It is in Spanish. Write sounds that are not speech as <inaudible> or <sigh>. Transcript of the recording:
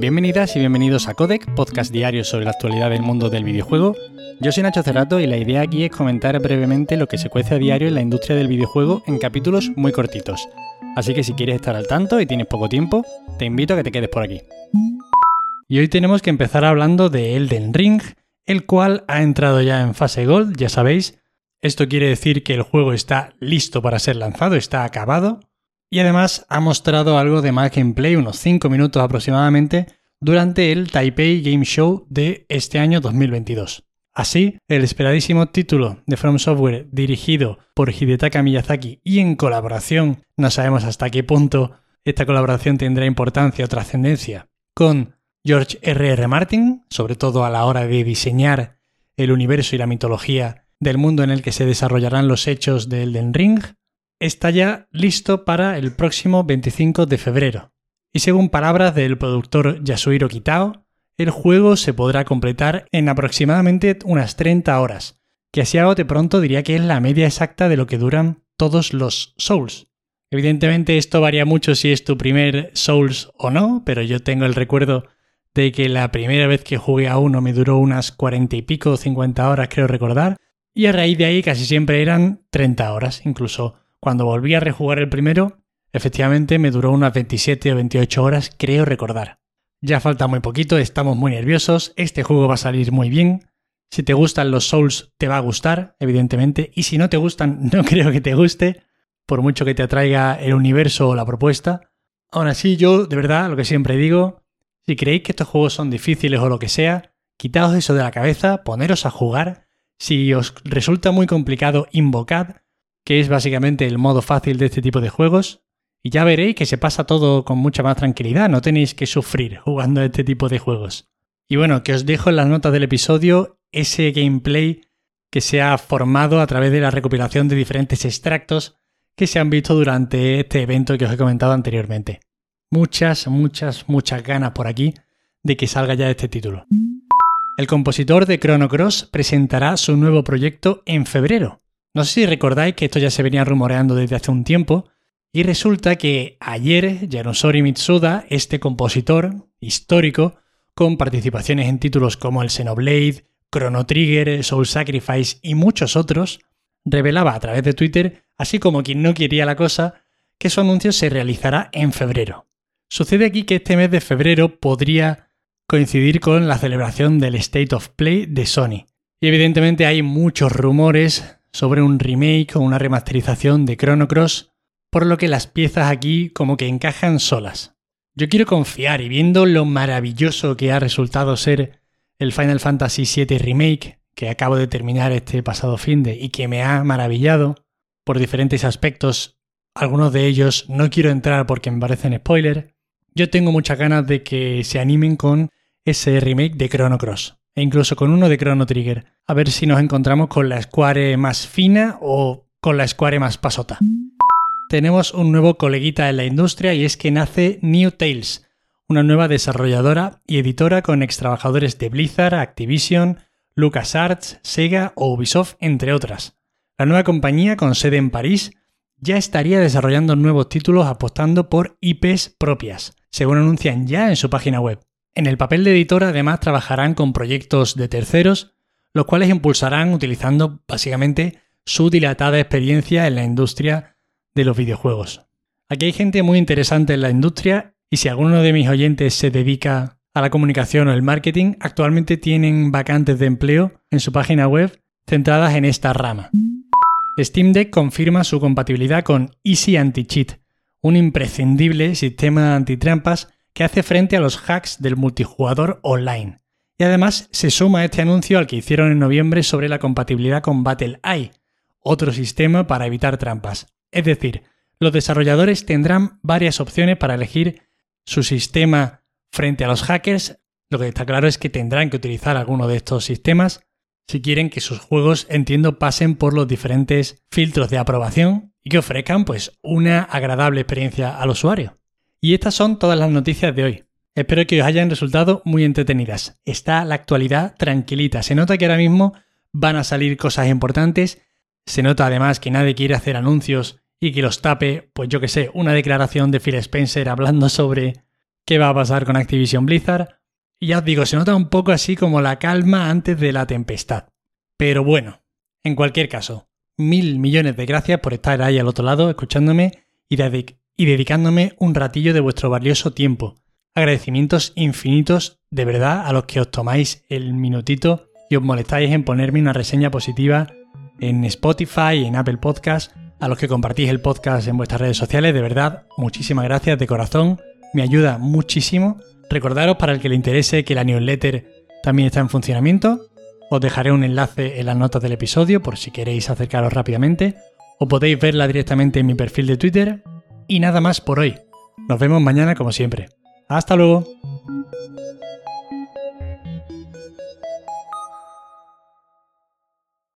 Bienvenidas y bienvenidos a Codec, podcast diario sobre la actualidad del mundo del videojuego. Yo soy Nacho Cerrato y la idea aquí es comentar brevemente lo que se cuece a diario en la industria del videojuego en capítulos muy cortitos. Así que si quieres estar al tanto y tienes poco tiempo, te invito a que te quedes por aquí. Y hoy tenemos que empezar hablando de Elden Ring, el cual ha entrado ya en fase Gold, ya sabéis. Esto quiere decir que el juego está listo para ser lanzado, está acabado, y además ha mostrado algo de más gameplay, unos 5 minutos aproximadamente, durante el Taipei Game Show de este año 2022. Así, el esperadísimo título de From Software dirigido por Hidetaka Miyazaki y en colaboración, no sabemos hasta qué punto esta colaboración tendrá importancia o trascendencia, con George R.R. R. Martin, sobre todo a la hora de diseñar el universo y la mitología del mundo en el que se desarrollarán los hechos de Elden Ring, está ya listo para el próximo 25 de febrero. Y según palabras del productor Yasuhiro Kitao, el juego se podrá completar en aproximadamente unas 30 horas, que así a de pronto diría que es la media exacta de lo que duran todos los Souls. Evidentemente esto varía mucho si es tu primer Souls o no, pero yo tengo el recuerdo de que la primera vez que jugué a uno me duró unas 40 y pico, 50 horas creo recordar, y a raíz de ahí casi siempre eran 30 horas, incluso cuando volví a rejugar el primero, efectivamente me duró unas 27 o 28 horas, creo recordar. Ya falta muy poquito, estamos muy nerviosos, este juego va a salir muy bien. Si te gustan los Souls, te va a gustar, evidentemente, y si no te gustan, <laughs> no creo que te guste, por mucho que te atraiga el universo o la propuesta. Aún así, yo, de verdad, lo que siempre digo, si creéis que estos juegos son difíciles o lo que sea, quitaos eso de la cabeza, poneros a jugar. Si os resulta muy complicado, invocad, que es básicamente el modo fácil de este tipo de juegos. Y ya veréis que se pasa todo con mucha más tranquilidad, no tenéis que sufrir <laughs> jugando a este tipo de juegos. Y bueno, que os dejo en las notas del episodio ese gameplay que se ha formado a través de la recopilación de diferentes extractos que se han visto durante este evento que os he comentado anteriormente. Muchas, muchas, muchas ganas por aquí de que salga ya este título. El compositor de Chrono Cross presentará su nuevo proyecto en febrero, no sé si recordáis que esto ya se venía rumoreando desde hace un tiempo, y resulta que ayer Yanosori Mitsuda, este compositor histórico, con participaciones en títulos como el Xenoblade, Chrono Trigger, Soul Sacrifice y muchos otros, revelaba a través de Twitter, así como quien no quería la cosa, que su anuncio se realizará en febrero. Sucede aquí que este mes de febrero podría coincidir con la celebración del State of Play de Sony. Y evidentemente hay muchos rumores sobre un remake o una remasterización de Chrono Cross, por lo que las piezas aquí como que encajan solas. Yo quiero confiar y viendo lo maravilloso que ha resultado ser el Final Fantasy VII Remake, que acabo de terminar este pasado fin de y que me ha maravillado por diferentes aspectos, algunos de ellos no quiero entrar porque me parecen spoiler, yo tengo muchas ganas de que se animen con ese remake de Chrono Cross e incluso con uno de Chrono Trigger. A ver si nos encontramos con la Square más fina o con la Square más pasota. Tenemos un nuevo coleguita en la industria y es que nace New Tales, una nueva desarrolladora y editora con extrabajadores de Blizzard, Activision, LucasArts, Sega o Ubisoft, entre otras. La nueva compañía, con sede en París, ya estaría desarrollando nuevos títulos apostando por IPs propias, según anuncian ya en su página web. En el papel de editor además trabajarán con proyectos de terceros, los cuales impulsarán utilizando básicamente su dilatada experiencia en la industria de los videojuegos. Aquí hay gente muy interesante en la industria y si alguno de mis oyentes se dedica a la comunicación o el marketing, actualmente tienen vacantes de empleo en su página web centradas en esta rama. Steam Deck confirma su compatibilidad con Easy Anti-Cheat, un imprescindible sistema antitrampas que hace frente a los hacks del multijugador online. Y además se suma este anuncio al que hicieron en noviembre sobre la compatibilidad con BattleEye, otro sistema para evitar trampas. Es decir, los desarrolladores tendrán varias opciones para elegir su sistema frente a los hackers. Lo que está claro es que tendrán que utilizar alguno de estos sistemas si quieren que sus juegos, entiendo, pasen por los diferentes filtros de aprobación y que ofrezcan pues una agradable experiencia al usuario. Y estas son todas las noticias de hoy. Espero que os hayan resultado muy entretenidas. Está la actualidad tranquilita. Se nota que ahora mismo van a salir cosas importantes. Se nota además que nadie quiere hacer anuncios y que los tape, pues yo que sé, una declaración de Phil Spencer hablando sobre qué va a pasar con Activision Blizzard. Y ya os digo, se nota un poco así como la calma antes de la tempestad. Pero bueno, en cualquier caso, mil millones de gracias por estar ahí al otro lado escuchándome y, y dedicándome un ratillo de vuestro valioso tiempo. Agradecimientos infinitos de verdad a los que os tomáis el minutito y os molestáis en ponerme una reseña positiva en Spotify en Apple Podcast, a los que compartís el podcast en vuestras redes sociales, de verdad, muchísimas gracias de corazón, me ayuda muchísimo. Recordaros para el que le interese que la newsletter también está en funcionamiento, os dejaré un enlace en las notas del episodio por si queréis acercaros rápidamente, o podéis verla directamente en mi perfil de Twitter. Y nada más por hoy. Nos vemos mañana como siempre. Hasta luego.